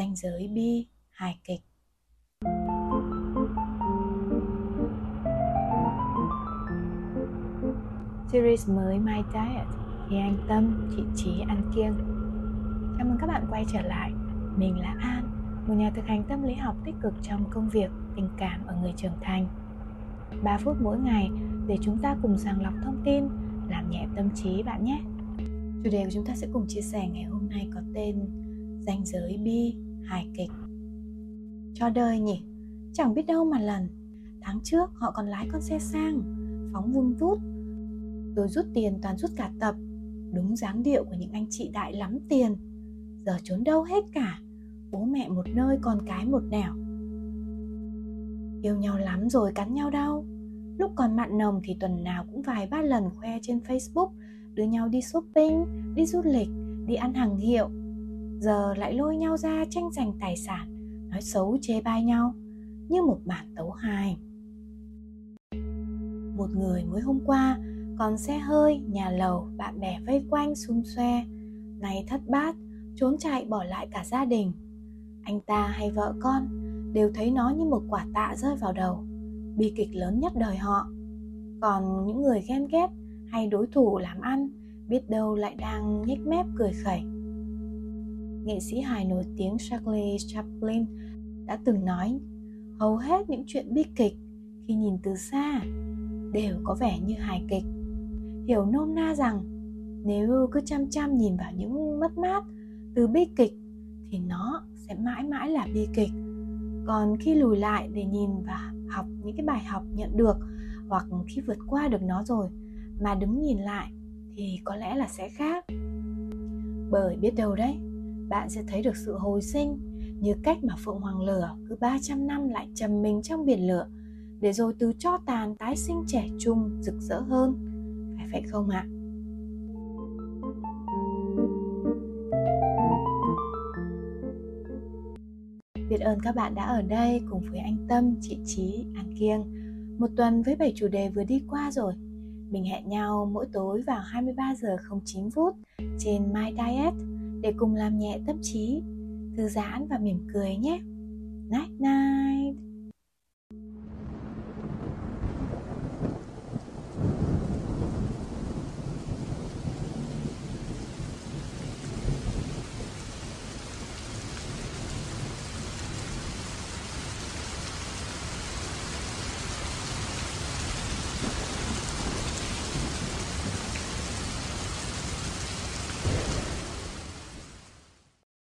ranh giới bi hài kịch. Series mới My Diet thì anh Tâm, chị Trí ăn kiêng. Chào mừng các bạn quay trở lại. Mình là An, một nhà thực hành tâm lý học tích cực trong công việc, tình cảm ở người trưởng thành. 3 phút mỗi ngày để chúng ta cùng sàng lọc thông tin, làm nhẹ tâm trí bạn nhé. Chủ đề của chúng ta sẽ cùng chia sẻ ngày hôm nay có tên Danh giới bi, hài kịch. Cho đời nhỉ, chẳng biết đâu mà lần. Tháng trước họ còn lái con xe sang Phóng vun vút. Rồi rút tiền toàn rút cả tập. Đúng dáng điệu của những anh chị đại lắm tiền. Giờ trốn đâu hết cả. Bố mẹ một nơi con cái một nẻo. Yêu nhau lắm rồi cắn nhau đâu. Lúc còn mặn nồng thì tuần nào cũng vài ba lần khoe trên Facebook. Đưa nhau đi shopping, đi du lịch, đi ăn hàng hiệu. Giờ lại lôi nhau ra tranh giành tài sản Nói xấu chê bai nhau Như một bản tấu hài. Một người mới hôm qua còn xe hơi, nhà lầu, bạn bè vây quanh xung xoe nay thất bát, trốn chạy bỏ lại cả gia đình. Anh ta hay vợ con đều thấy nó như một quả tạ rơi vào đầu Bi kịch lớn nhất đời họ. Còn những người ghen ghét hay đối thủ làm ăn Biết đâu lại đang nhếch mép cười khẩy. Nghệ sĩ hài nổi tiếng Charlie Chaplin đã từng nói, Hầu hết những chuyện bi kịch khi nhìn từ xa đều có vẻ như hài kịch. Hiểu nôm na rằng nếu cứ chăm chăm nhìn vào những mất mát từ bi kịch thì nó sẽ mãi mãi là bi kịch. Còn khi lùi lại để nhìn và học những cái bài học nhận được hoặc khi vượt qua được nó rồi mà đứng nhìn lại thì có lẽ là sẽ khác. Bởi biết đâu đấy bạn sẽ thấy được sự hồi sinh như cách mà Phượng Hoàng Lửa cứ 300 năm lại trầm mình trong biển lửa để rồi từ cho tàn tái sinh trẻ trung rực rỡ hơn. Phải không ạ? Biết ơn các bạn đã ở đây cùng với anh Tâm, chị Trí, An Kiêng. Một tuần với 7 chủ đề vừa đi qua rồi. Mình hẹn nhau mỗi tối vào 23 giờ 09 phút trên My Diet để cùng làm nhẹ tâm trí, thư giãn và mỉm cười nhé. Night night!